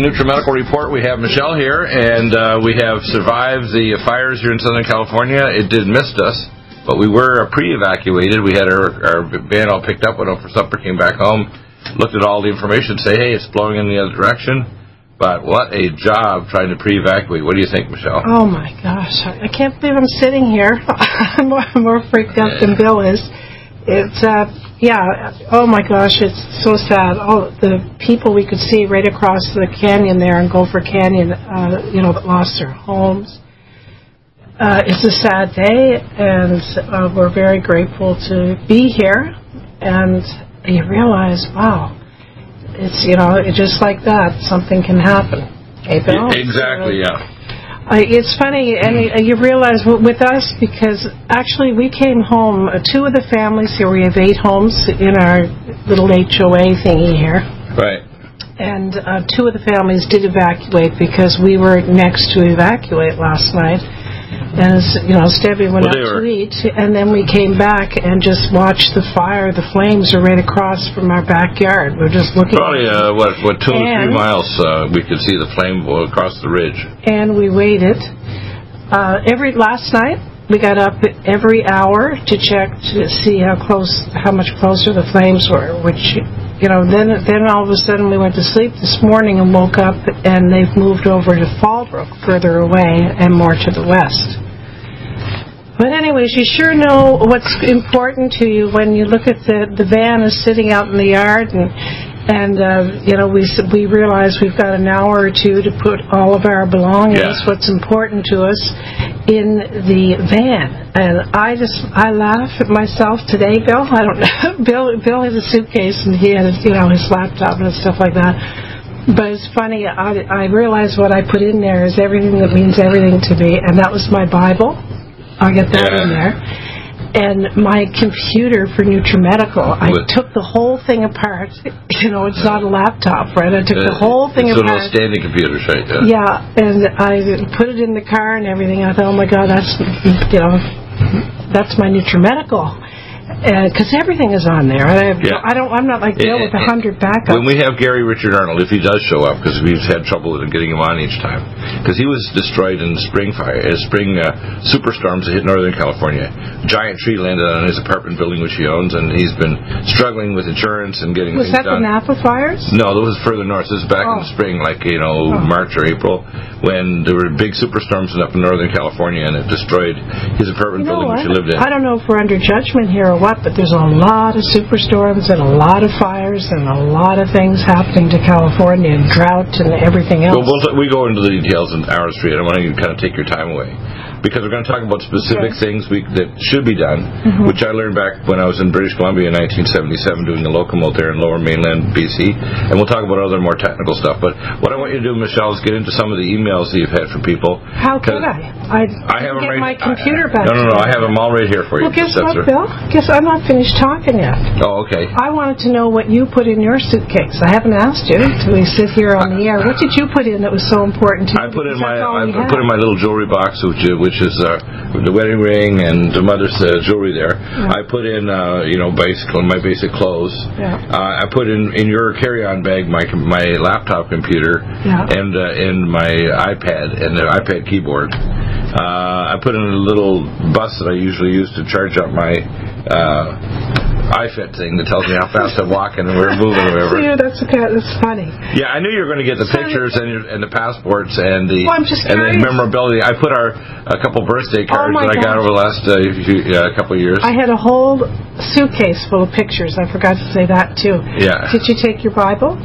The NutriMedical Report. We have Michelle here, and uh, we have survived the fires here in Southern California. It did miss us, but we were pre-evacuated. We had our, our van all picked up, went out for supper, came back home, looked at all the information, say, hey, it's blowing in the other direction. But what a job trying to pre-evacuate. What do you think, Michelle? Oh my gosh, I can't believe I'm sitting here. I'm more, more freaked out than Bill is. It's uh, yeah, oh my gosh, it's so sad. All the people we could see right across the canyon there in Gopher Canyon, uh, you know, that lost their homes. Uh, it's a sad day, and uh, we're very grateful to be here. And you realize, wow, it's you know, it, just like that, something can happen. Bill? Exactly, yeah. It's funny, and you realize with us because actually we came home. Uh, two of the families here, we have eight homes in our little HOA thingy here. Right. And uh, two of the families did evacuate because we were next to evacuate last night and you know, Stevie went well, out to eat, and then we came back and just watched the fire. The flames are right across from our backyard. We're just looking. Probably uh, what what two or three miles uh, we could see the flame across the ridge. And we waited. Uh, every last night we got up every hour to check to see how close, how much closer the flames were. Which you know, then then all of a sudden we went to sleep this morning and woke up and they've moved over to Fallbrook, further away and more to the west. But anyways, you sure know what's important to you when you look at the the van is sitting out in the yard and and uh, you know we we realize we've got an hour or two to put all of our belongings, yeah. what's important to us, in the van. And I just I laugh at myself today, Bill. I don't know. Bill Bill has a suitcase and he had you know his laptop and stuff like that. But it's funny. I I realize what I put in there is everything that means everything to me, and that was my Bible I'll get that yeah. in there. And my computer for NutriMedical, I took the whole thing apart. You know, it's not a laptop, right? I took uh, the whole thing it's apart. It's one of those standing computers, right? Yeah. yeah, and I put it in the car and everything. I thought, oh my God, that's you know, that's my NutriMedical because uh, everything is on there. I, have, yeah. I don't. I'm not like Bill with a hundred backups. When we have Gary Richard Arnold, if he does show up, because we've had trouble getting him on each time, because he was destroyed in spring fire, uh, spring uh, superstorms that hit Northern California. A Giant tree landed on his apartment building, which he owns, and he's been struggling with insurance and getting. Was that done. the Napa fires? No, that was further north. This is back oh. in the spring, like you know oh. March or April, when there were big superstorms up in Northern California, and it destroyed his apartment you know building, what? which he lived in. I don't know if we're under judgment here or what, but there's a lot of superstorms and a lot of fires and a lot of things happening to California and drought and everything else. Well, we'll we go into the details in our street. I don't want to kind of take your time away. Because we're going to talk about specific things we, that should be done, Mm-hmm. which I learned back when I was in British Columbia in 1977 doing the locomotive there in Lower Mainland, BC. And we'll talk about other more technical stuff. But what I want you to do, Michelle, is get into some of the emails that you've had from people. How could I? I, I have get right. my computer I, back. No, no, no. I have them all right here for you. Well, guess what. Bill? Guess I'm not finished talking yet. Oh, okay. I wanted to know what you put in your suitcase. I haven't asked you till we sit here on the air. What did you put in that was so important to you? I put in my I put in my little jewelry box, which uh, which is uh, the wedding ring and the mother's uh, jewelry there. I put in uh, you know basically my basic clothes. Yeah. Uh, I put in in your carry-on bag my my laptop computer Yeah. and uh, and my iPad and the iPad keyboard. Uh, I put in a little bus that I usually use to charge up my uh, iFit thing that tells me how fast I'm walking and where I'm moving or whatever. Yeah, that's okay. That's funny. Yeah, I knew you were going to get the Sorry. pictures and, your, and the passports and the Well, and the memorability. I put our a couple birthday cards Oh, that I got over the last uh, few, uh, couple of years. I had a whole suitcase full of pictures. I forgot to say that too. Yeah. Did you take your Bible?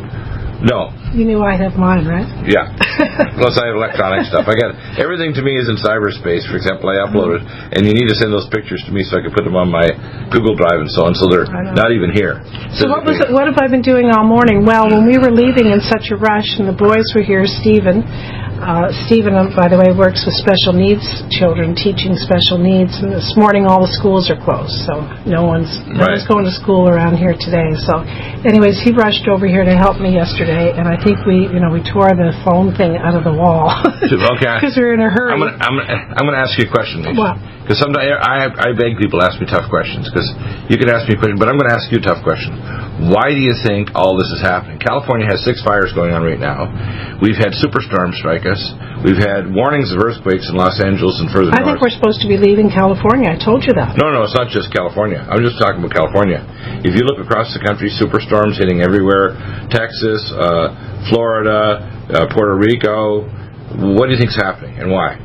No, You knew I'd have mine, right? yeah. Plus, I have electronic stuff. I got everything to me is in cyberspace. For example, I uploaded, and you need to send those pictures to me so I can put them on my Google Drive and so on. So they're not even here. So what was it, what have I been doing all morning? Well, when we were leaving in such a rush and the boys were here, Stephen, uh, Stephen, uh, by the way, works with special needs children, teaching special needs. And this morning, all the schools are closed, so no one's no Right. one's going to school around here today. So, anyways, he rushed over here to help me yesterday, and I think we, you know, we tore the phone thing out of the wall Okay. because we were in a hurry. I'm gonna, I'm, gonna, I'm gonna ask you a question? Because sometimes I, I beg people to ask me tough questions. Because you can ask me a question, but I'm going to ask you a tough question. Why do you think all this is happening? California has six fires going on right now. We've had superstorm strike us. We've had warnings of earthquakes in Los Angeles and further I think we're supposed to be leaving California. I told you that. No, no, it's not just California. I'm just talking about California. If you look across the country, superstorms hitting everywhere. Texas, uh, Florida, uh, Puerto Rico. What do you think's happening and why?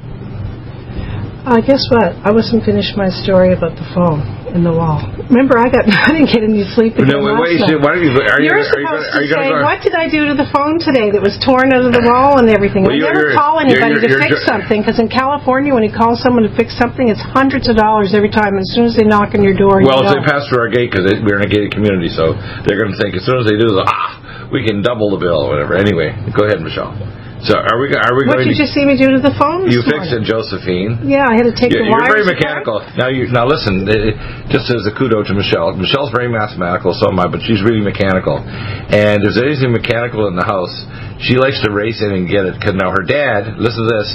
Uh, guess what? I wasn't finished my story about the phone in the wall. Remember, I got I didn't get any sleep. No, wait, wait, night. why don't you? Are you? You're you, supposed gonna, are you to say, go? what did I do to the phone today that was torn out of the wall and everything? Well, we you're- never call anybody to fix something because in California, when you call someone to fix something, it's hundreds of dollars every time. As soon as they knock on your door, Well, if you they pass through our gate because we're in a gated community, so they're going to think as soon as they do, ah, we can double the bill or whatever. Anyway, go ahead, Michelle. So are we? Are we what going did to? you see me do to the phone? You fixed morning? it, Josephine. Yeah, I had to take You're, the you're wires. very apart. mechanical. Now, you now listen. eh, Just as a kudo to Michelle, Michelle's very mathematical, so am I, but she's really mechanical. And if there's anything mechanical in the house, she likes to race in and get it. Because now her dad, listen to this.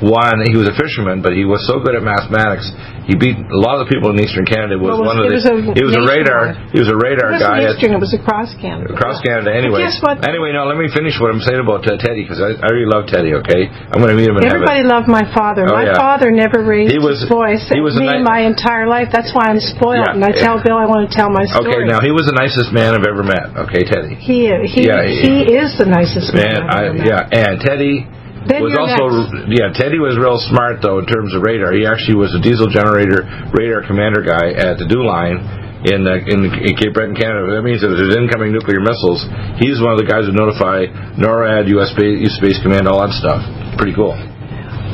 One, he was a fisherman, but he was so good at mathematics, he beat a lot of the people in Eastern Canada. Was Well, was- one of it the. was a he was a radar. He was a radar It guy. at- Eastern, it was across Canada. Across Canada, anyway. guess what? Anyway, now let me finish what I'm saying about uh, Teddy because I, I really love Teddy. Okay, I'm going to meet him in Everybody loved my father. Oh, my yeah. father never raised He was- his voice he at was me ni- my entire life. That's why I'm spoiled. Yeah. And I tell Bill I want to tell my story. Okay, now he was the nicest man I've ever met. Okay, Teddy. he he Yeah, he, is the nicest man. I've I, yeah, and Teddy Then was also next. yeah. Teddy was real smart though in terms of radar. He actually was a diesel generator radar commander guy at the Dew Line in uh, in, in Cape Breton, Canada. That means that if there's incoming nuclear missiles, he's one of the guys who notify NORAD, U.S. Space, U.S. Space Command, all that stuff. Pretty cool.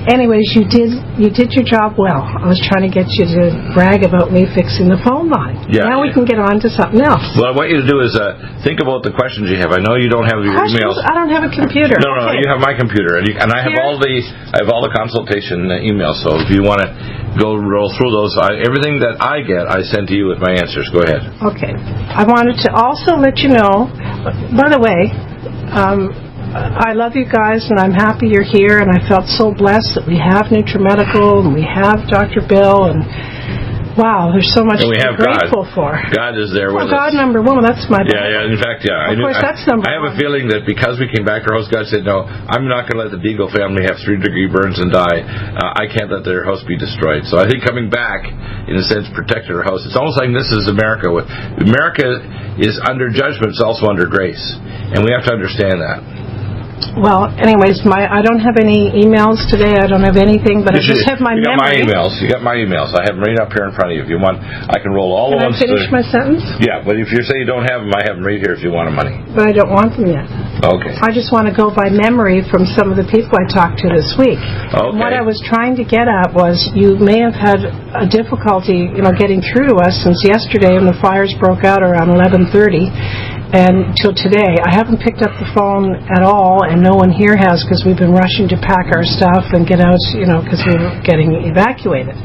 Anyways, you did you did your job well. I was trying to get you to brag about me fixing the phone line. Yeah. Now we can get on to something else. What I want you to do is uh, think about the questions you have. I know you don't have your Questions? emails. I don't have a computer. No, no, Okay. you have my computer, and, you, and I have Here? all the I have all the consultation uh, emails. So if you want to go roll through those, I, everything that I get, I send to you with my answers. Go ahead. Okay. I wanted to also let you know, by the way, um, I love you guys and I'm happy you're here and I felt so blessed that we have NutriMedical and we have Dr. Bill and wow, there's so much And we to have be grateful God. for. God is there with God us. number one, that's my Yeah, yeah. In fact, yeah. I Of knew, course, I, that's number I have a feeling that because we came back to our house, God said, "No, I'm not going to let the Deagle family have three degree burns and die. Uh, I can't let their house be destroyed." So I think coming back, in a sense, protected our house. It's almost like this is America. With America is under judgment, it's also under grace, and we have to understand that. Well, anyways, my I don't have any emails today. I don't have anything, but I just have my you got my memory. emails. You got my emails. I have them right up here in front of you. If you want, I can roll all Can the I ones. finish that- my sentence? Yeah, but if you say you don't have them, I have them right here if you want them money. But I don't want them yet. Okay. I just want to go by memory from some of the people I talked to this week. And What Okay. I was trying to get at was you may have had a difficulty, you know, getting through to us since yesterday when the fires broke out around 11:30 and till today. I haven't picked up the phone at all, and no one here has because we've been rushing to pack our stuff and get out, you know, because we were getting evacuated.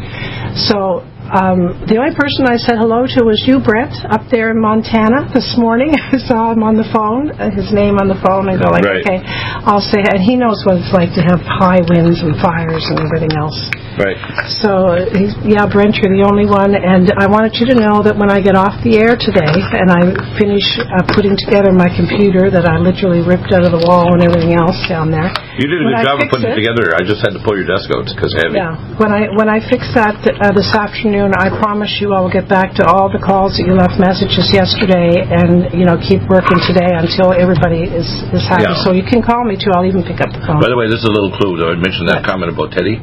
So um, the only person I said hello to was you, Brett, up there in Montana this morning. I saw him on the phone, uh, his name on the phone, and go like, Right. okay, I'll say, and he knows what it's like to have high winds and fires and everything else. Right. So, uh, he's, yeah, Brent, you're the only one, and I wanted you to know that when I get off the air today and I finish uh, putting together my computer that I literally ripped out of the wall and everything else down there. You did a good job of putting it it- together. I just had to pull your desk out because heavy. Yeah, when I when I fix that uh, this afternoon, I promise you I will get back to all the calls that you left messages yesterday, and you know keep working today until everybody is is happy. Yeah. So you can call me too. I'll even pick up the phone. By the way, this is a little clue. Though I mentioned that comment about Teddy.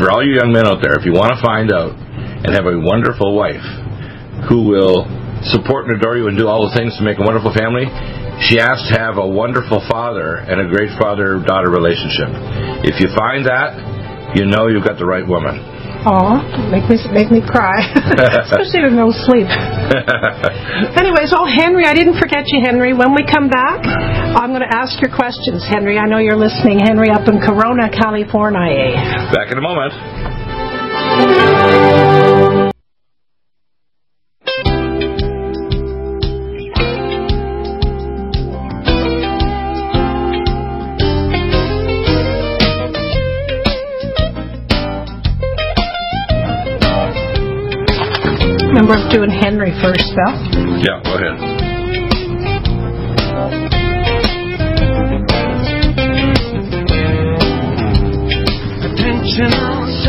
For all you young men out there, if you want to find out and have a wonderful wife who will support and adore you and do all the things to make a wonderful family, she has to have a wonderful father and a great father-daughter relationship. If you find that, you know you've got the right woman. Aw, make me make me cry, especially with no sleep. Anyways, oh Henry, I didn't forget you, Henry. When we come back, I'm going to ask your questions, Henry. I know you're listening, Henry, up in Corona, California. Back in a moment. Remember, I'm doing Henry first, though. Yeah, go ahead.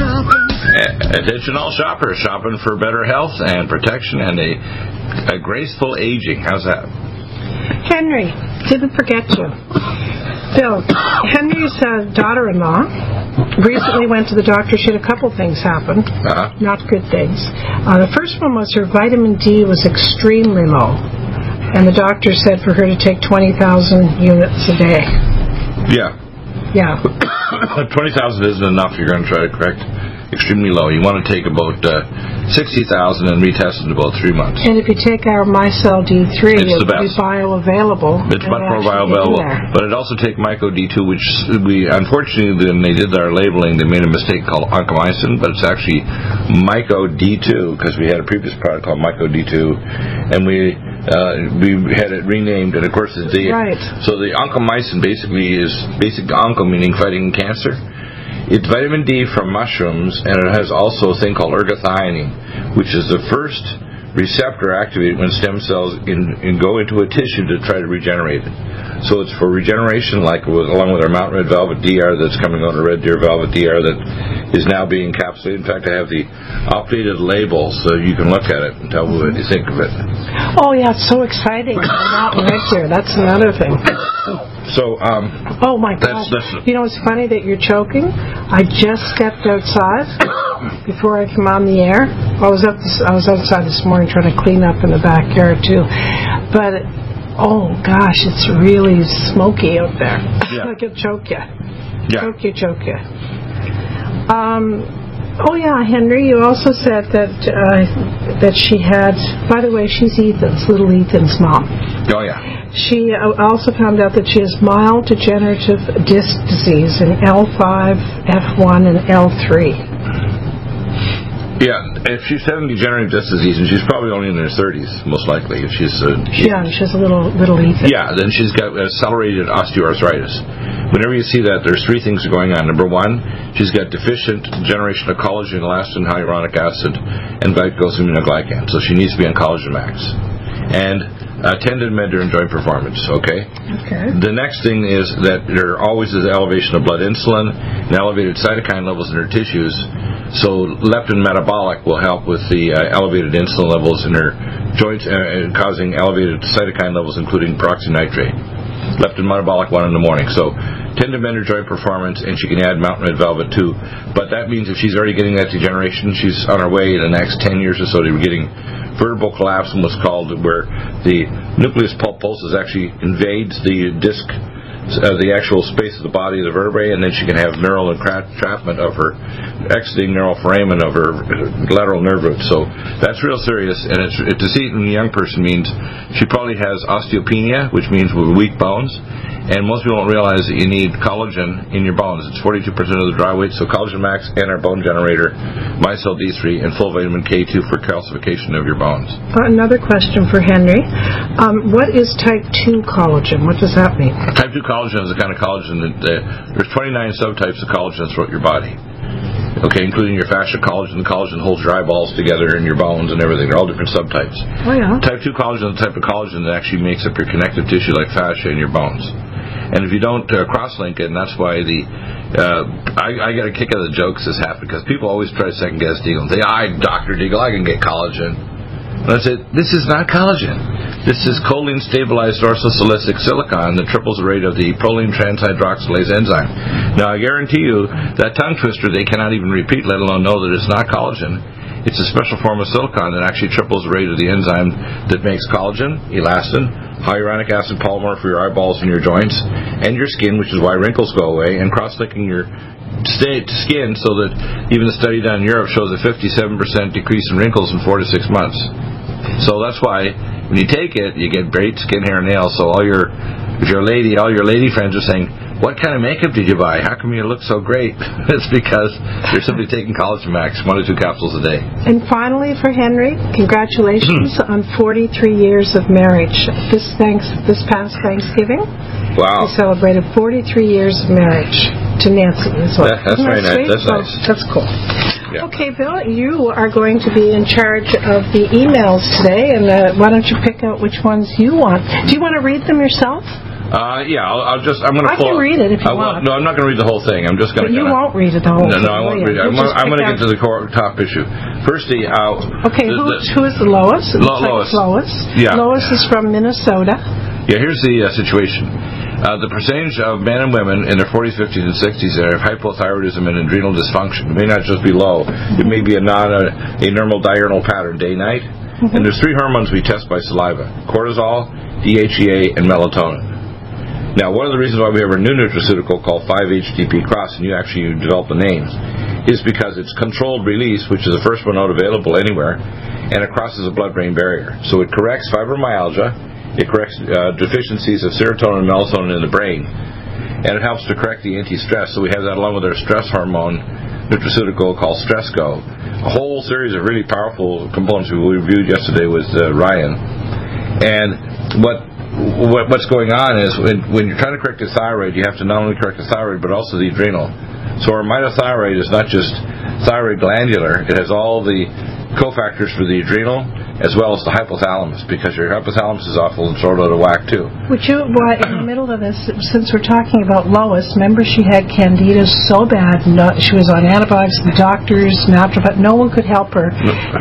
A- Attention all shoppers, shopping for better health and protection and a, a graceful aging. How's that? Henry, didn't forget you. Bill, Henry's uh, daughter-in-law recently went to the doctor. She had a couple things happen, Uh-huh. not good things. Uh, the first one was her vitamin D was extremely low, and the doctor said for her to take 20,000 units a day. Yeah. Yeah. 20,000 isn't enough. You're going to try to correct extremely low. You want to take about uh, 60,000 and retest in about three months. And if you take our MyCell D3, It's the best. bioavailable. It's much more bioavailable. But it also take Myco D2, which we unfortunately when they did our labeling, they made a mistake called oncomycin, but it's actually Myco D2 because we had a previous product called Myco D2, and we uh, we had it renamed, and of course it's D. Right. So the oncomycin basically is basic onco meaning fighting cancer. It's vitamin D from mushrooms, and it has also a thing called ergothioneine, which is the first receptor activated when stem cells in, in go into a tissue to try to regenerate it. So it's for regeneration, like with, along with our Mountain Red Velvet DR that's coming out, or Red Deer Velvet DR that is now being encapsulated. In fact, I have the updated label so you can look at it and tell me what you think of it. Oh, yeah, it's so exciting. Not right here. That's another thing. So, um, Oh my That's- gosh! that's- You know, it's funny that you're choking. I just stepped outside before I came on the air. I was up. This, I was outside this morning trying to clean up in the backyard too, but oh gosh, it's really smoky out there. Yeah. like it choke you, yeah. choke you, choke you. Um. Oh yeah, Henry. You also said that uh, that she had. By the way, she's Ethan's little Ethan's mom. Oh, yeah. She uh, also found out that she has mild degenerative disc disease in L5, S1, and L3. Yeah, if she's having degenerative disc disease, and she's probably only in her 30s, most likely, if she's uh, Yeah, she has a little little Ethan. Yeah, then she's got accelerated osteoarthritis. Whenever you see that, there's three things going on. Number one, she's got deficient generation of collagen, elastin, hyaluronic acid, and glycosaminoglycan. So she needs to be on collagen max. And uh, tendon mender and joint performance, okay? Okay. The next thing is that there always is elevation of blood insulin and elevated cytokine levels in her tissues. So leptin metabolic will help with the uh, elevated insulin levels in her joints uh, causing elevated cytokine levels, including peroxynitrite. Leptin metabolic one in the morning. So Tendon Mender joint performance, and she can add Mountain Red Velvet too. But that means if she's already getting that degeneration, she's on her way in the next 10 years or so to getting vertebral collapse, and what's called, where the nucleus pulposus actually invades the disc uh, the actual space of the body of the vertebrae, and then she can have neural entrapment of her exiting neural foramen of her lateral nerve root. So that's real serious, and it's, it, to see it in a young person means she probably has osteopenia, which means with weak bones, and most people don't realize that you need collagen in your bones. It's 42% of the dry weight, so Collagen Max and our bone generator, MyCell D3, and full vitamin K2 for calcification of your bones. Another question for Henry. Um, what is type 2 collagen? What does that mean? Type 2 collagen is the kind of collagen that uh, there's 29 subtypes of collagen throughout your body. Okay, including your fascia collagen. The collagen holds your eyeballs together and your bones and everything. They're all different subtypes. Oh, yeah. Type 2 collagen is the type of collagen that actually makes up your connective tissue like fascia in your bones. And if you don't uh, cross-link it, and that's why the uh, I, I get a kick out of the jokes this happened because people always try to second guess Deagle and say, "I, Doctor Deagle, I can get collagen." And I said, "This is not collagen. This is choline stabilized orthosilicic silicon that triples the rate of the proline transhydroxylase enzyme." Now I guarantee you that tongue twister they cannot even repeat, let alone know that it's not collagen. It's a special form of silicon that actually triples the rate of the enzyme that makes collagen, elastin, hyaluronic acid polymer for your eyeballs and your joints, and your skin, which is why wrinkles go away, and cross-linking your skin so that even the study done in Europe shows a 57% decrease in wrinkles in four to six months. So that's why when you take it, you get great skin, hair, and nails. So all your, if you're a lady, all your lady friends are saying, what kind of makeup did you buy? How come you look so great? it's because you're simply taking Collagen Max, one or two capsules a day. And finally, for Henry, congratulations on 43 years of marriage. This thanks this past Thanksgiving, Wow. we celebrated 43 years of marriage to Nancy. That- that's very that nice. That's nice. That's cool. Yeah. Okay, Bill, you are going to be in charge of the emails today, and uh, why don't you pick out which ones you want? Do you want to read them yourself? Uh, yeah, I'll, I'll just, I'm going to pull. I can read it if you I want. No, I'm not going to read the whole thing. I'm just going to you won't read it the whole No, no, thing, I won't will read it. I'm, You'll just I'm going to pick get to the core, top issue. Firstly, uh, Okay, the- who, the- who is Lois? It Lo- looks like it's Lois. Yeah. Lois is from Minnesota. Yeah, here's the uh, situation. Uh, the percentage of men and women in their 40s, 50s, and 60s that have hypothyroidism and adrenal dysfunction may not just be low. It may be a non a, a normal diurnal pattern, day night. And there's three hormones we test by saliva: cortisol, DHEA, and melatonin. Now, one of the reasons why we have a new nutraceutical called 5-HTP Cross, and you actually develop the names, is because it's controlled release, which is the first one out available anywhere, and it crosses a blood-brain barrier. So it corrects fibromyalgia, it corrects uh, deficiencies of serotonin and melatonin in the brain, and it helps to correct the anti-stress. So we have that along with our stress hormone nutraceutical called Stressco. A whole series of really powerful components we reviewed yesterday with uh, Ryan. And what what, what's going on is when, when you're trying to correct the thyroid, you have to not only correct the thyroid but also the adrenal. So our mitothyroid is not just thyroid glandular; it has all the cofactors for the adrenal as well as the hypothalamus because your hypothalamus is awful and thrown out of whack too. Would you, why, in the middle of this, since we're talking about Lois, remember she had candida so bad, no, she was on antibiotics, the doctors, naturopath, no one could help her.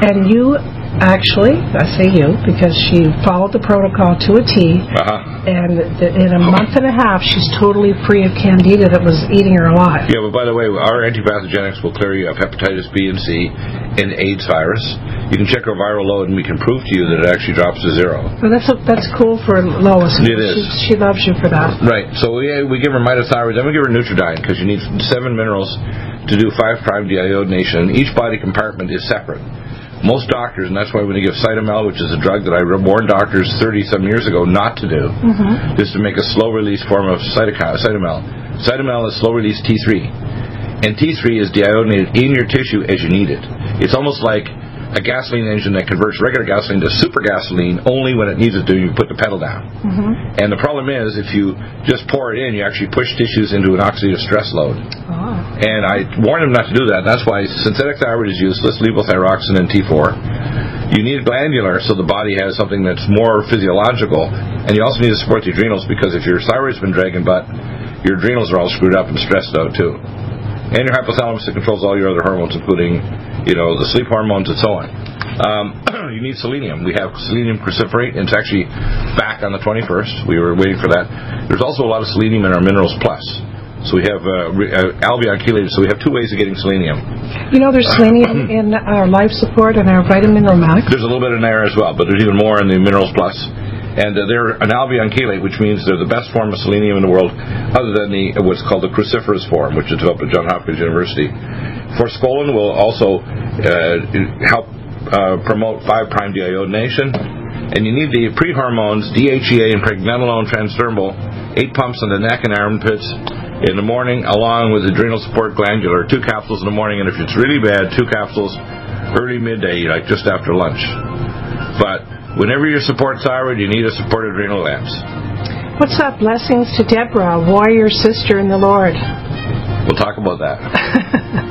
And you actually, I say you, because she followed the protocol to a T, Uh-huh. and in a month and a half, she's totally free of candida that was eating her alive. Yeah, but by the way, our antipathogenics will clear you of hepatitis B and C and AIDS virus. You can check her viral load, and we can prove to you that it actually drops to zero. Well, that's that's cool for Lois. It is. She, she loves you for that. Right. So we we give her mitothyroid, then we give her Nutridyne because you need seven minerals to do five prime deiodination, and each body compartment is separate. Most doctors, and that's why when they give Cytomel, which is a drug that I warned doctors 30 some years ago not to do, mm-hmm. is to make a slow release form of cytokine, Cytomel. Cytomel is slow release T3, and T3 is deiodinated in your tissue as you need it. It's almost like a gasoline engine that converts regular gasoline to super gasoline only when it needs it to. You put the pedal down. Mm-hmm. And the problem is, if you just pour it in, you actually push tissues into an oxidative stress load. Oh. And I warned them not to do that. That's why synthetic thyroid is useless, levothyroxine and T4. You need glandular so the body has something that's more physiological. And you also need to support the adrenals because if your thyroid's been dragging butt, your adrenals are all screwed up and stressed out too. And your hypothalamus that controls all your other hormones, including, you know, the sleep hormones and so on. Um, you need selenium. We have selenium cruciferate, and it's actually back on the 21st. We were waiting for that. There's also a lot of selenium in our Minerals Plus. So we have uh, re- uh, albion chelated. So we have two ways of getting selenium. You know, there's selenium in our life support and our vitamin Romac. There's a little bit in there as well, but there's even more in the Minerals Plus. And uh, they're an albion chelate, which means they're the best form of selenium in the world, other than the what's called the cruciferous form, which is developed at Johns Hopkins University. Forskolin will also uh, help uh, promote 5' deiodination. And you need the pre-hormones, DHEA and pregnenolone transdermal, eight pumps in the neck and armpits in the morning, along with adrenal support glandular, two capsules in the morning, and if it's really bad, two capsules early midday, like just after lunch. Whenever you support thyroid, you need to support adrenal glands. What's up? Blessings to Deborah, warrior sister in the Lord. We'll talk about that.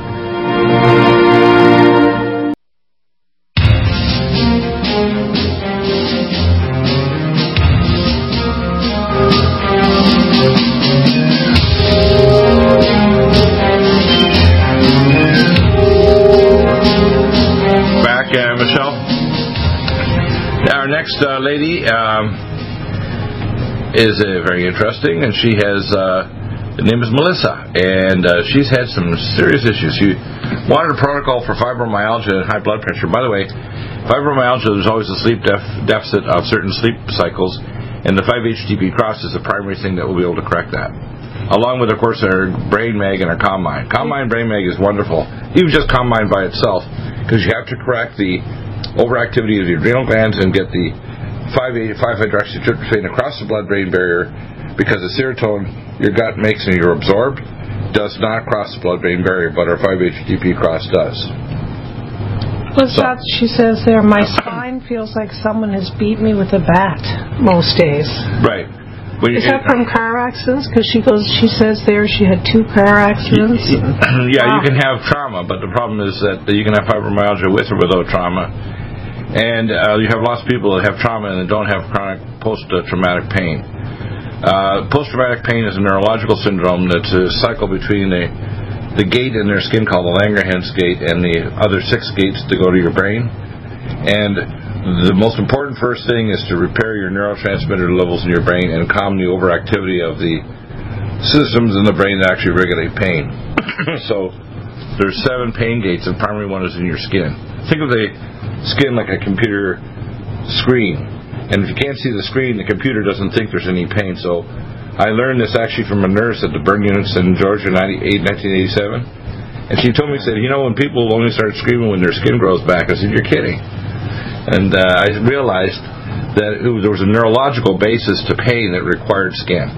lady um, is uh, very interesting, and she has. Uh, the name is Melissa, and uh, she's had some serious issues. She wanted a protocol for fibromyalgia and high blood pressure. By the way, fibromyalgia there's always a sleep def- deficit of certain sleep cycles, and the 5-HTP cross is the primary thing that will be able to correct that. Along with, of course, our brain mag and our calm mind. Calm mind brain mag is wonderful. Even just calm mind by itself, because you have to correct the overactivity of the adrenal glands and get the 5-hydroxytryptophan across the blood-brain barrier, because the serotonin your gut makes and you're absorbed does not cross the blood-brain barrier, but our 5-HTP cross does. What's So- that she says there? My spine feels like someone has beat me with a bat most days. Right. When Is that from car accidents? Because she goes, she says there she had two car accidents. yeah, you can have trauma, but the problem is that you can have fibromyalgia with or without trauma. And uh, you have lots of people that have trauma and don't have chronic post-traumatic pain. Uh, post-traumatic pain is a neurological syndrome that's a cycle between the the gate in their skin called the Langerhans gate and the other six gates that go to your brain. And the most important first thing is to repair your neurotransmitter levels in your brain and calm the overactivity of the systems in the brain that actually regulate pain. so there's seven pain gates. The primary one is in your skin. Think of the skin like a computer screen. And if you can't see the screen, the computer doesn't think there's any pain. So I learned this actually from a nurse at the burn units in Georgia, 98, 1987. And she told me, said, you know, when people only start screaming when their skin grows back, I said, you're kidding. And uh, I realized that was, there was a neurological basis to pain that required skin.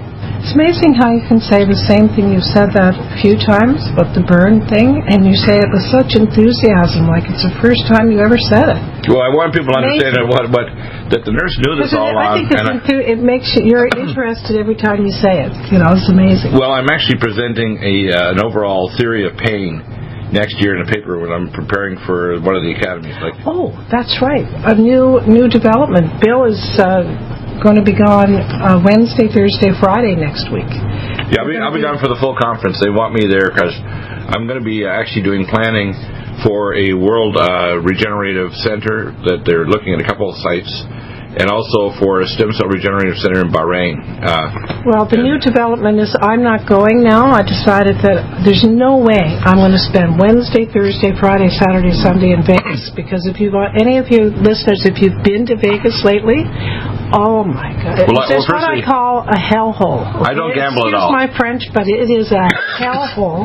It's amazing how you can say the same thing. You've said that a few times about the burn thing, and you say it with such enthusiasm, like it's the first time you ever said it. Well, I want people to understand that what, what that the nurse knew this all it, I along. think enthu- it makes you, you're interested every time you say it. You know, it's amazing. Well, I'm actually presenting a uh, an overall theory of pain next year in a paper when I'm preparing for one of the academies. Like, Oh, that's right. A new new development. Bill is uh, going to be gone uh, Wednesday, Thursday, Friday next week. yeah, I'll be, I'll be gone for the full conference. They want me there because I'm going to be actually doing planning for a world uh, regenerative center that they're looking at a couple of sites, and also for a stem cell regenerative center in Bahrain. Uh, Well, the new development is I'm not going now. I decided that there's no way I'm going to spend Wednesday, Thursday, Friday, Saturday, Sunday in Vegas because if you want any of you listeners, if you've been to Vegas lately, oh my God, Well, well, what I call a hellhole. I don't gamble at Excuse all. my French, but it is a hellhole.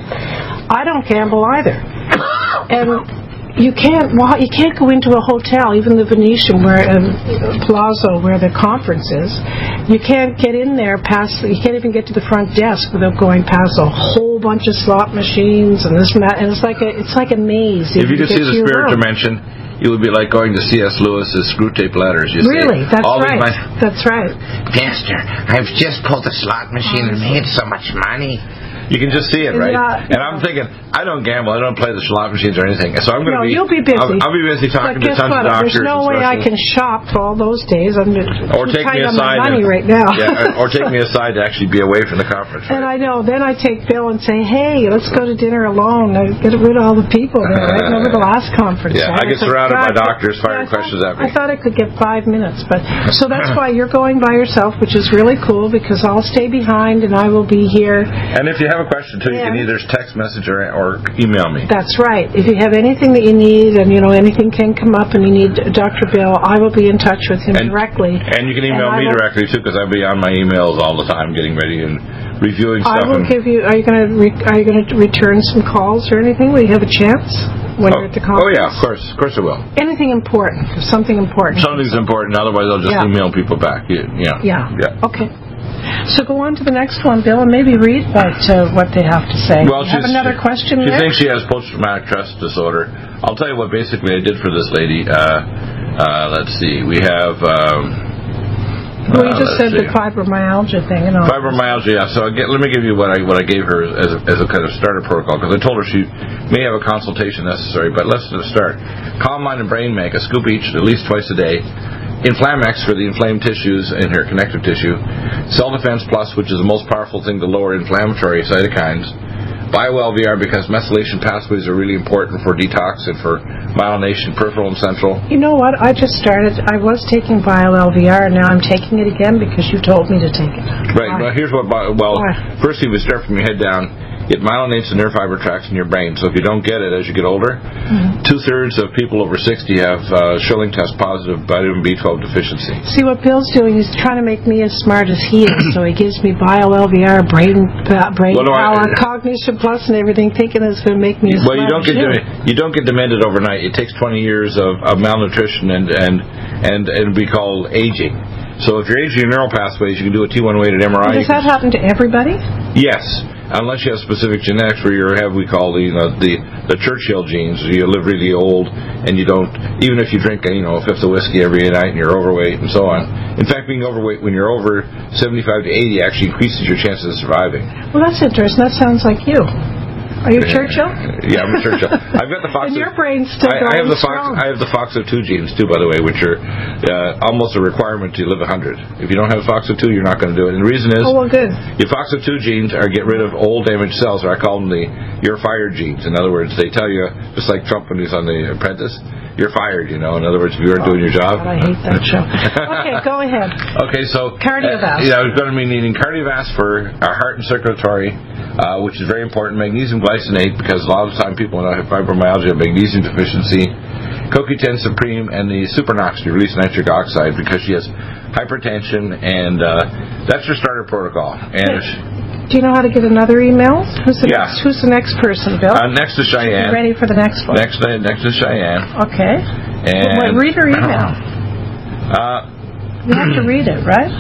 I don't gamble either, and you can't well, you can't go into a hotel, even the Venetian where um, Plaza where the conference is. You can't get in there past. You can't even get to the front desk without going past a whole bunch of slot machines and this and that. And it's like a it's like a maze. if you could see the spirit room. dimension, it would be like going to C.S. Lewis's Screwtape letters. You see. Really, that's All these right. my- That's right. Pastor, I've just pulled a slot machine and made so much money. You can just see it, right? Yeah, and I'm thinking, I don't gamble. I don't play the slot machines or anything. So I'm going No, to be. you'll be busy. I'll, I'll be busy talking to tons what? of doctors. There's no way I can shop for all those days. I'm just Or take me on my aside. money and, right now. yeah, or take me aside to actually be away from the conference. And? I know. Then I take Bill and say, "Hey, let's go to dinner alone. I get rid of all the people there. Right? Remember the last conference? Yeah, right? I get surrounded by "God, doctors firing yeah, thought- questions at me." I thought I could get five minutes, but so that's why you're going by yourself, which is really cool because I'll stay behind and I will be here. And if you have a question too, you can either text message or, or email me. That's right. If you have anything that you need, and you know anything can come up, and you need Dr. Bill, I will be in touch with him And- directly. And you can email And me directly too, because I'll be on my emails all the time, getting ready and reviewing stuff. I will and, give you. Are you going to re, Are you going to return some calls or anything? Will you have a chance when oh, you're at the conference? oh yeah, of course, of course I will. Anything important? Something important. Something's important, otherwise I'll just Yeah. email people back. Yeah. Yeah. Yeah. Okay. So go on to the next one, Bill, and maybe read what uh, what they have to say. Well, you have she's- another question She there? thinks she has post-traumatic stress disorder. I'll tell you what basically I did for this lady. Uh, uh, let's see. We have. Um, well, you uh, just said let's the fibromyalgia thing and all. Fibromyalgia, yeah. So get, let me give you what I what I gave her as a, as a kind of starter protocol because I told her she may have a consultation necessary. But let's just start. Calm Mind and Brain Mag a scoop each at least twice a day. Inflamex for the inflamed tissues in her connective tissue. Cell Defense Plus, which is the most powerful thing to lower inflammatory cytokines. BioLVR because methylation pathways are really important for detox and for myelination, peripheral and central. You know what? I just started. I was taking Bio LVR, and now I'm taking it again because you told me to take it. Right. Well, here's what. bi- Well, Why? first you would start from your head down. It myelinates the nerve fiber tracts in your brain. So if you don't get it as you get older, Mm-hmm. two thirds of people over 60 have uh, Schilling test positive vitamin B12 deficiency. See what Bill's doing? He's trying to make me as smart as he is. so he gives me Bio LVR, brain uh, brain Well, no, I- power, cognition plus, and everything, thinking it's going to make me as Well, you don't get you. dem- you don't get demented overnight. It takes 20 years of, of malnutrition and and and and be called aging. So if you're aging your neural pathways, you can do a T1 weighted MRI. Does that happen to everybody? Yes, unless you have specific genetics where you have we call the you know, the the Churchill genes. You live really old and you don't even if you drink you know a fifth of whiskey every night and you're overweight and so on. In fact, being overweight when you're over 75 to 80 actually increases your chances of surviving. Well, that's interesting. That sounds like you. Are you Churchill? Yeah, I'm Churchill. I've got the Fox. And Fox. your brain's still I, I have the Fox. strong. I have the FOXO2 genes too, by the way, which are uh, almost a requirement to live 100. If you don't have a FOXO2, you're not going to do it. And the reason is Oh, well, good. your FOXO2 genes are get rid of old damaged cells, or I call them the you're fired genes. In other words, they tell you just like Trump when he's on The Apprentice, you're fired. You know, in other words, if you aren't doing your job. God, I hate that show. Okay, go ahead. Okay, so Cardiovasc. Uh, yeah, we're going to be needing cardiovasc for our heart and circulatory, uh, which is very important. Magnesium glycinate because a lot of the time people when I have fibromyalgia, have magnesium deficiency. CoQ10 Supreme and the Supernox to release nitric oxide because she has hypertension, and uh, that's her starter protocol. And Do you know how to get another email? Who's the Yeah. next? Who's the next person, Bill? uh, next You Cheyenne. ready for the next one? Next, next is Cheyenne. Okay. And Well, read her email. Uh, You have to read it, right?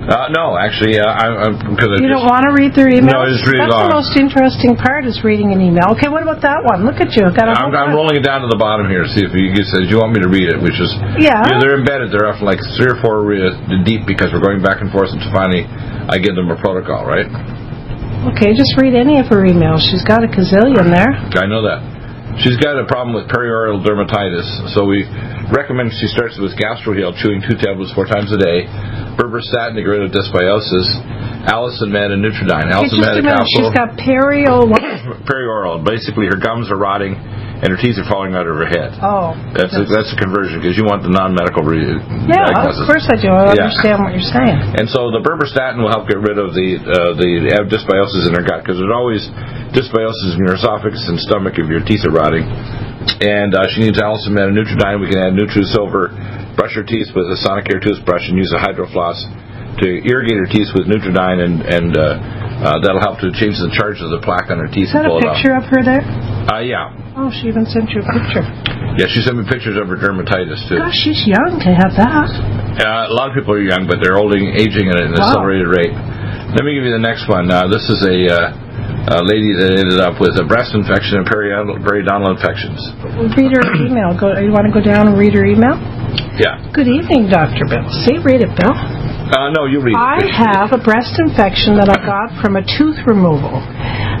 Uh, no, actually, uh, I, I, because I You don't want to read their email? No, it's really That's long. the most interesting part is reading an email. Okay, what about that one? Look at you. Got a I'm, I'm rolling it down to the bottom here to see if you says you want me to read it, which is Yeah. they're embedded. They're often like three or four uh, deep because we're going back and forth until finally I give them a protocol, right? Okay, just read any of her emails. She's got a gazillion there. I know that. She's got a problem with perioral dermatitis, so we recommend she starts with GastroHeal, chewing two tablets four times a day, Berberstatin to get rid of dysbiosis, Allicin Med and Nutridyne. Okay, Allicin just a Med. She's got perio. perioral. Basically, her gums are rotting and her teeth are falling out of her head. Oh. That's a, that's a conversion because you want the non-medical re- Yeah, diagnosis. of course I do. I Yeah. understand what you're saying. And so the berberstatin will help get rid of the uh, the dysbiosis in her gut because there's always dysbiosis in your esophagus and stomach if your teeth are rotting. And uh, she needs Allicin Med and Nutridyne. We can add NutriSilver. Brush her teeth with a Sonicare toothbrush and use a Hydrofloss to irrigate her teeth with Nutridyne, and and uh, uh, that'll help to change the charge of the plaque on her teeth Is that and a pull it picture of her there? Uh, yeah, Oh, she even sent you a picture. yeah. She sent me pictures of her dermatitis too. Gosh, she's young to have that. Uh, a lot of people are young, but they're olding, aging at an Wow. accelerated rate. Let me give you the next one. Uh, this is a, uh, a lady that ended up with a breast infection and periodontal, periodontal infections. Read her email. Go. You want to go down and read her email? Yeah. Good evening, Dr. Bill. See, read it, Bill. Uh, no, you read. I have a breast infection that I got from a tooth removal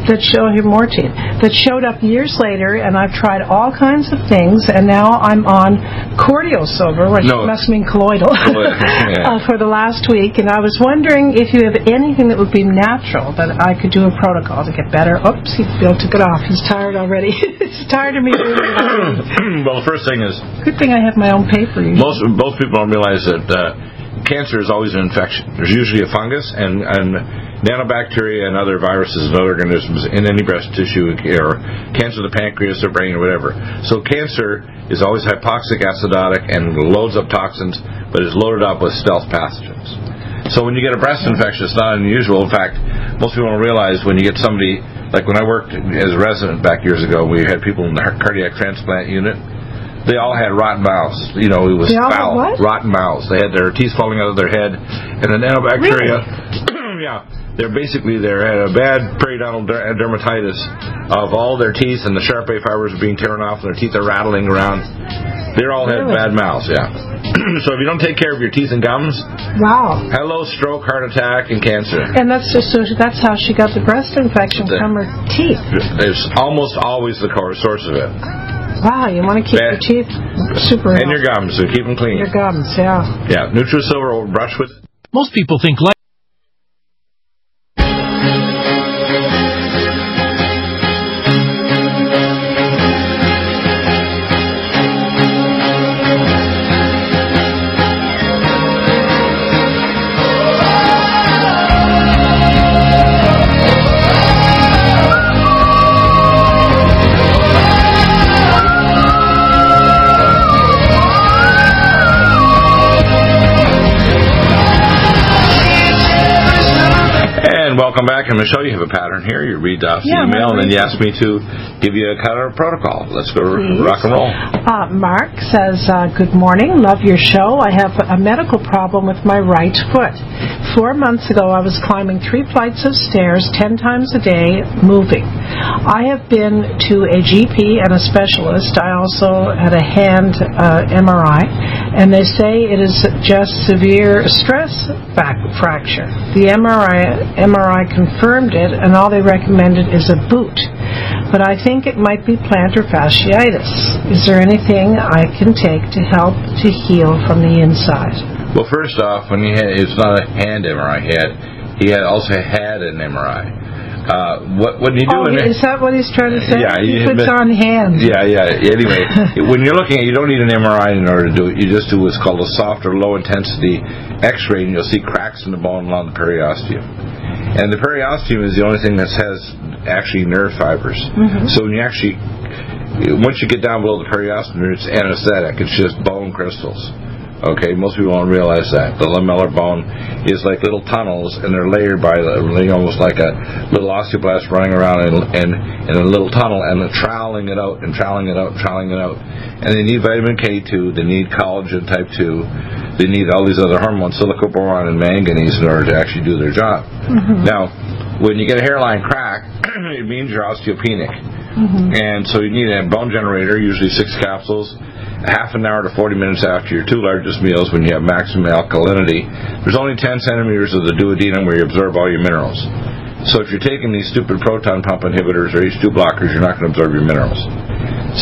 that showed teeth that showed up years later, and I've tried all kinds of things, and now I'm on cordial silver, which No. must mean colloidal, yeah. uh, for the last week. And I was wondering if you have anything that would be natural that I could do a protocol to get better. Oops, he Bill took it off. He's tired already. He's tired of me. well, the first thing is Good thing I have my own paper. usually. most most people don't realize that uh, cancer is always an infection. There's usually a fungus and, and nanobacteria and other viruses and other organisms in any breast tissue or cancer of the pancreas or brain or whatever. So cancer is always hypoxic acidotic and loads up toxins, but is loaded up with stealth pathogens. So when you get a breast infection, it's not unusual. In fact, most people don't realize when you get somebody, like when I worked as a resident back years ago, we had people in the cardiac transplant unit. They all had rotten mouths. You know, it was They foul. Rotten mouths. They had their teeth falling out of their head, and the nanobacteria. yeah, they're basically they're had a bad periodontal der- uh, dermatitis of all their teeth, and the Sharpey fibers are being torn off, and their teeth are rattling around. They're all had Really? bad mouths. Yeah. so if you don't take care of your teeth and gums, Wow. hello, stroke, heart attack, and cancer. And that's just so that's how she got the breast infection The- from her teeth. There's almost always the core source of it, Wow, you want to keep Bad. your teeth super and your gums. So keep them clean. your gums, yeah. Yeah, Nutrisilver will brush with. Most people think life Michelle, you have a pattern here. You read off the Yeah, I'm email, and then you ask me to give you a kind of protocol. Let's go Please. rock and roll. Uh, Mark says, uh, Good morning, love your show. I have a medical problem with my right foot. Four months ago, I was climbing three flights of stairs 10 times a day, moving. I have been to a GP and a specialist. I also had a hand uh, MRI, and they say it is just severe stress back fracture. The MRI, MRI confirmed it, and all they recommended is a boot. But I think it might be plantar fasciitis. Is there anything I can take to help to heal from the inside? Well, first off, when he had, it's not a hand MRI he had, he had also had an MRI. Uh, what what do you do Oh, is that what he's trying to say? Yeah, he puts but- on hands. Yeah, yeah. Anyway, when you're looking at, you don't need an MRI in order to do it. You just do what's called a soft or low intensity X-ray, and you'll see cracks in the bone along the periosteum. And the periosteum is the only thing that has actually nerve fibers. So when you actually, once you get down below the periosteum, it's anesthetic. It's just bone crystals. Okay, most people don't realize that the lamellar bone is like little tunnels, and they're layered by the- almost like a little osteoblast running around in, in, in a little tunnel and they're troweling it out and troweling it out and troweling it out. And they need vitamin K2, they need collagen type 2, they need all these other hormones, silicoboron and manganese in order to actually do their job. Mm-hmm. Now, when you get a hairline crack, it means you're osteopenic. Mm-hmm. And so you need a bone generator, usually six capsules, half an hour to 40 minutes after your two largest meals when you have maximum alkalinity. There's only 10 centimeters of the duodenum where you absorb all your minerals. So if you're taking these stupid proton pump inhibitors or H2 blockers, you're not going to absorb your minerals.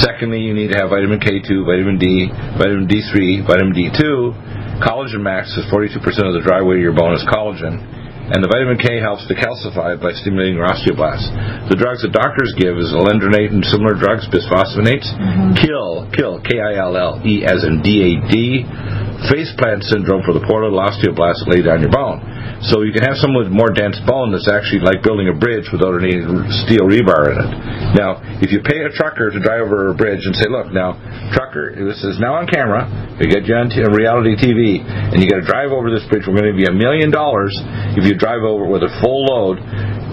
Secondly, you need to have vitamin K2, vitamin D, vitamin D3, vitamin D2. Collagen Max is 42% of the dry weight of your bone is collagen. And the vitamin K helps to calcify it by stimulating your osteoblasts. The drugs that doctors give is alendronate and similar drugs, bisphosphonates. Mm-hmm. Kill, kill, K-I-L-L-E as in D-A-D. Faceplant syndrome for the portal osteoblasts lay down your bone. So you can have someone with more dense bone that's actually like building a bridge without any steel rebar in it. Now, if you pay a trucker to drive over a bridge and say, look, now, trucker, this is now on camera, we get you on t- reality TV, and you got to drive over this bridge, we're going to give you a million dollars if you drive over with a full load.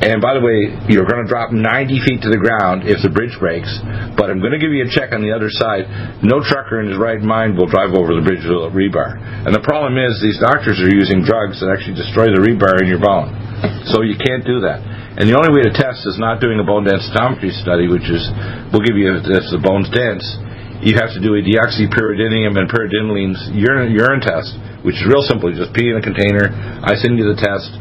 And by the way, you're going to drop 90 feet to the ground if the bridge breaks, but I'm going to give you a check on the other side. No trucker in his right mind will drive over the bridge with a rebar. And the problem is these doctors are using drugs that actually destroy the rebar in your bone. So you can't do that. And the only way to test is not doing a bone densitometry study, which is, we'll give you if the bone's dense, you have to do a deoxypyridinoline and pyridinoline urine, urine test, which is real simple. You just pee in a container. I send you the test.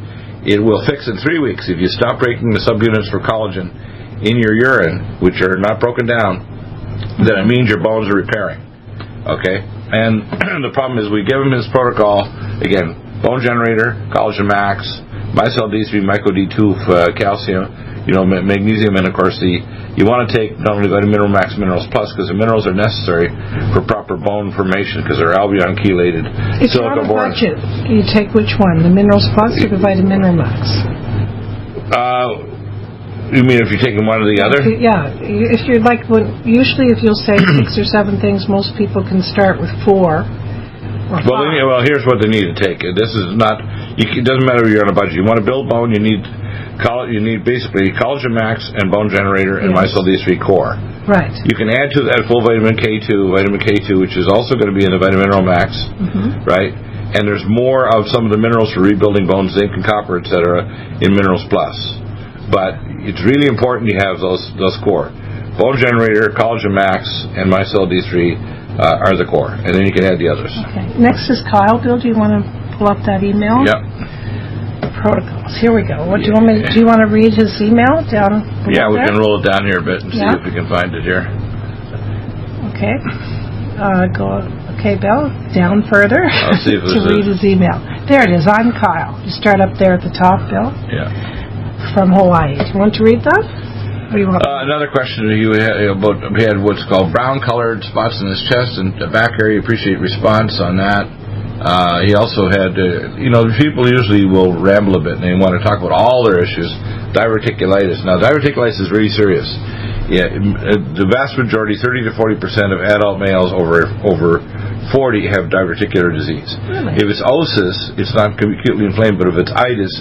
It will fix in three weeks if you stop breaking the subunits for collagen in your urine, which are not broken down. Then it means your bones are repairing. Okay, and the problem is we give him his protocol again: bone generator, collagen max, MyCell D3, myco D2 uh, calcium, you know, magnesium, and of course the you want to take not only vitamin mineral max minerals plus because the minerals are necessary for proper bone formation because they're albion chelated It's on a budget. You take which one, the Minerals Plus or the Vitamin Mineral Max? Uh, you mean if you're taking one or the other? Yeah, if you're like, when- usually if you'll say six or seven things, most people can start with four or Well, they, five. well, here's what they need to take. This is not. You, it doesn't matter if you're on a budget. You want to build bone. You need. coll- You need basically collagen max and bone generator and Yes. MyCell D3 core. Right. You can add to that full vitamin K2, vitamin K2, which is also going to be in the vitamin mineral max, Mm-hmm. right? And there's more of some of the minerals for rebuilding bones, zinc and copper, etc., in Minerals Plus. But it's really important you have those those core. Bone generator, collagen max, and MyCell D3 uh, are the core, and then you can add the others. Okay. Next is Kyle. Bill, do you want to pull up that email? Yep. Protocols. Here we go. What do you want me? Do you want to read his email down? Yeah, we there? can roll it down here a bit and see Yeah. if we can find it here. Okay. Uh, go. Okay, Bill. Down further. I'll see if to read his email. There it is. I'm Kyle. You start up there at the top, Bill, Yeah. From Hawaii. Do you want to read that? Or you want? Uh, another question to you had about he had what's called brown colored spots in his chest and back area. Appreciate response on that. Uh, he also had, uh, you know, people usually will ramble a bit and they want to talk about all their issues. Diverticulitis. Now, diverticulitis is really serious. Yeah, uh, the vast majority, 30 to 40 percent of adult males over over 40 have diverticular disease. Really? If it's osis, it's not acutely inflamed, but if it's itis,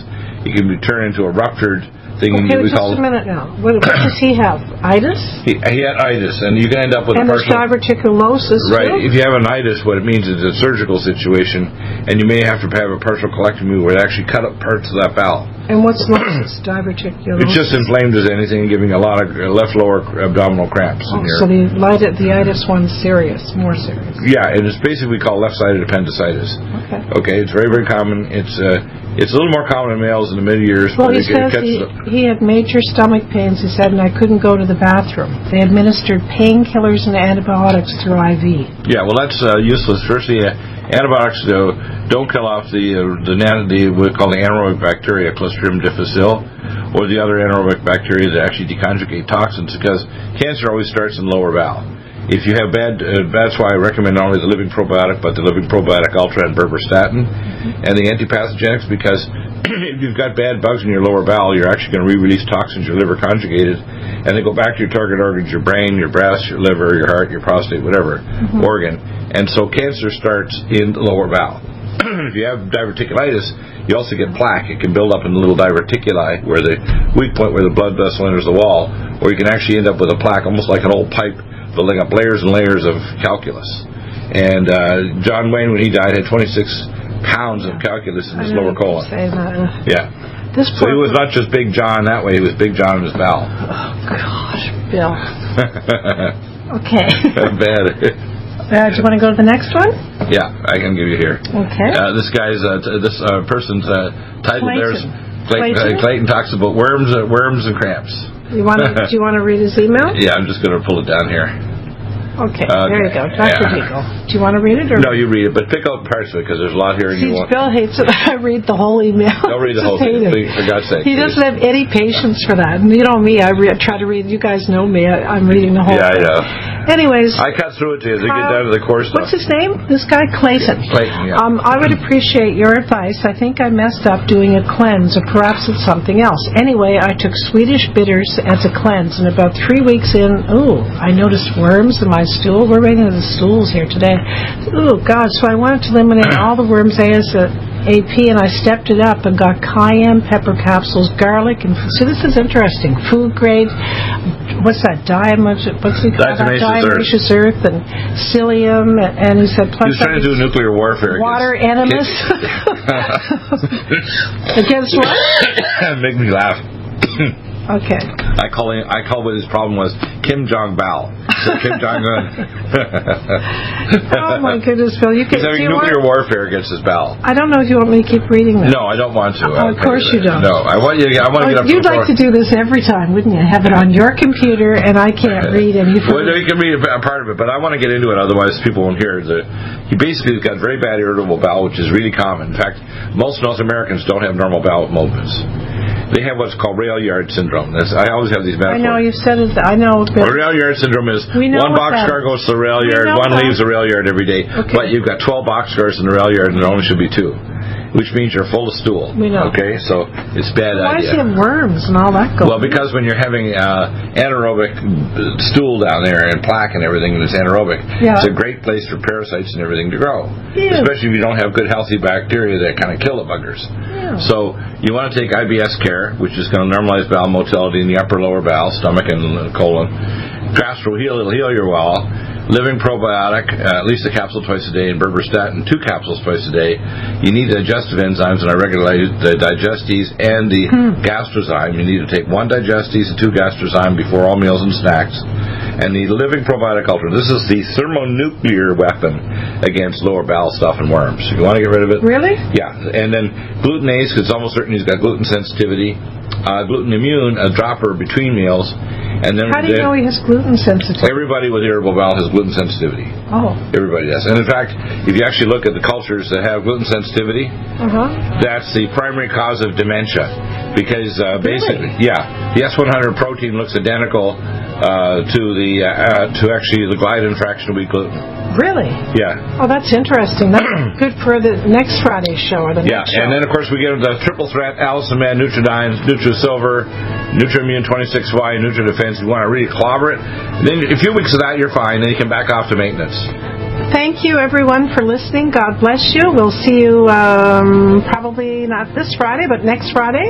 it can be turned into a ruptured thing. okay, we just call a minute now. What, what does he have? Itis? he, he had itis, and you can end up with And a there's partial. diverticulosis Right. too? If you have an itis, what it means is a surgical situation, and you may have to have a partial colectomy where they actually cut up parts of that bowel. And what's losis? Diverticulosis. It's just inflamed as anything, giving a lot of uh, left lower abdominal cramps. Oh, in your, so the, light- the itis one's serious, more serious. yeah, and it's basically called left-sided appendicitis. Okay. Okay, it's very very common. It's uh, it's a little more common in males in the mid years, Well, but he it, it says catches he, up. He had major stomach pains, he said, and I couldn't go to the bathroom. They administered painkillers and antibiotics through IV. Yeah, well, that's uh, useless. Firstly, uh, antibiotics uh, don't kill off the uh, the, the we call the anaerobic bacteria, Clostridium difficile, or the other anaerobic bacteria that actually deconjugate toxins. Because cancer always starts in lower bowel. If you have bad, uh, that's why I recommend not only the living probiotic, but the living probiotic ultra and berberstatin, and the antipathogenics. Because if you've got bad bugs in your lower bowel, you're actually going to re-release toxins, your liver conjugated, and they go back to your target organs, your brain, your breast, your liver, your heart, your prostate, whatever organ. And so cancer starts in the lower bowel. if you have diverticulitis, you also get plaque. It can build up in the little diverticuli, where the weak point where the blood vessel enters the wall, or you can actually end up with a plaque, almost like an old pipe, building up layers and layers of calculus. And uh, John Wayne, when he died, had 26 pounds of calculus in his lower colon. Yeah. This So he was not just Big John that way; he was Big John in his bowel. Oh, gosh, Bill. Okay. Bad. Uh, do you want to go to the next one? yeah, I can give you here. Okay. Uh, this guy's uh, t- this uh, person's uh, title Clayton. there's Clayton, Clayton? uh, Clayton talks about worms, uh, worms and cramps. You want to? do you want to read his email? Yeah, I'm just going to pull it down here. Okay. Okay, There you go, Dr. yeah. Deagle. Do you want to read it or? No, you read it, but pick out parts of it because there's a lot here, and See, you want. Bill hates it. I read the whole email. Don't read the whole just thing, hate it. please, for God's sake. He please. doesn't have any patience for that. And you know me, I re- try to read. You guys know me. I, I'm reading the whole. Yeah, I thing. know. Anyways, I cut through it to you to get Kyle, down to the core stuff. what's his name? This guy Clayton. Clayton, yeah. Um, I would appreciate your advice. I think I messed up doing a cleanse, or perhaps it's something else. Anyway, I took Swedish bitters as a cleanse, and about three weeks in, ooh, I noticed worms in my stool. We're reading the stools here today. Ooh, God! So I wanted to eliminate all the worms as a AP, and I stepped it up and got cayenne pepper capsules, garlic, and see, this is interesting. Food grade. What's that? Diamonds? What's it called? Diatomaceous earth. Earth and psyllium, and he said He plus was trying to do nuclear warfare. water enemas against what? Make me laugh. Okay. I call him. I call what his problem was Kim Jong Bao. So Kim Jong Un. Oh my goodness, Bill! You can. He's having nuclear want, warfare against his Bao. I don't know if you want me to keep reading this. No, I don't want to. Oh, of course you don't. No, I want you. To, I want to get up. Oh, You'd like to do this every time, wouldn't you? Have it on your computer, and I can't read anything. Well, no, you can read a part of it, but I want to get into it. Otherwise, people won't hear. The, he basically has got very bad irritable bowel, which is really common. In fact, most North Americans don't have normal bowel movements. They have what's called rail yard syndrome. That's, I always have these I know you said it. I know. Well, rail yard syndrome is one boxcar goes to the rail yard, one that. leaves the rail yard every day, Okay. but you've got 12 boxcars in the rail yard and there only should be two, which means you're full of stool. We know. Okay, so it's bad why idea. he have worms and all that going? Well, because when you're having uh, anaerobic stool down there and plaque and everything, and it's anaerobic, Yeah. it's a great place for parasites and everything to grow. Ew. Especially if you don't have good healthy bacteria that kind of kill the buggers. So you want to take IBS care, which is going to normalize bowel motility in the upper lower bowel, stomach, and colon. Fast will heal; it'll heal your well. Living probiotic, uh, at least a capsule twice a day, and berberstatin, two capsules twice a day. You need the digestive enzymes, and I regulate the digestes and the gastrozyme. You need to take one digestes and two gastrozyme before all meals and snacks. And the living probiotic ultra. This is the thermonuclear weapon against lower bowel stuff and worms. If you want to get rid of it, really? yeah, and then glutenase, 'cause it's almost certain he's got gluten sensitivity. Uh, gluten immune, a dropper between meals, and then How do you know he has gluten sensitivity? everybody with irritable bowel has gluten sensitivity. Oh, Everybody does. And in fact, if you actually look at the cultures that have gluten sensitivity, uh huh. that's the primary cause of dementia. Because uh, basically, yeah, the S100 protein looks identical uh, to the uh, uh, to actually the gliadin fraction of wheat gluten. Really? Yeah, Oh, that's interesting. That's good for the next Friday's show or the Yeah, next show. and then of course we get the triple threat: Allison Man, Nutriodine, NutriSilver, NutriImmune 26Y, and NutriDefense. You want to really clobber it. Then a few weeks of that, you're fine. Then you can back off to maintenance. Thank you, everyone, for listening. God bless you. We'll see you um, probably not this Friday, but next Friday.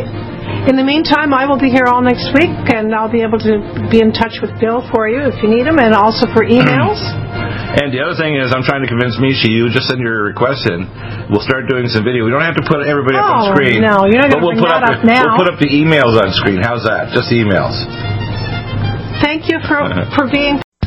In the meantime, I will be here all next week, and I'll be able to be in touch with Bill for you if you need him, and also for emails. And the other thing is, I'm trying to convince Misha. You just send your requests in. We'll start doing some video. We don't have to put everybody up on Oh, screen. no, you're not gonna we'll put that up, up now. We'll put up the emails on screen. How's that? Just the emails. Thank you for, for being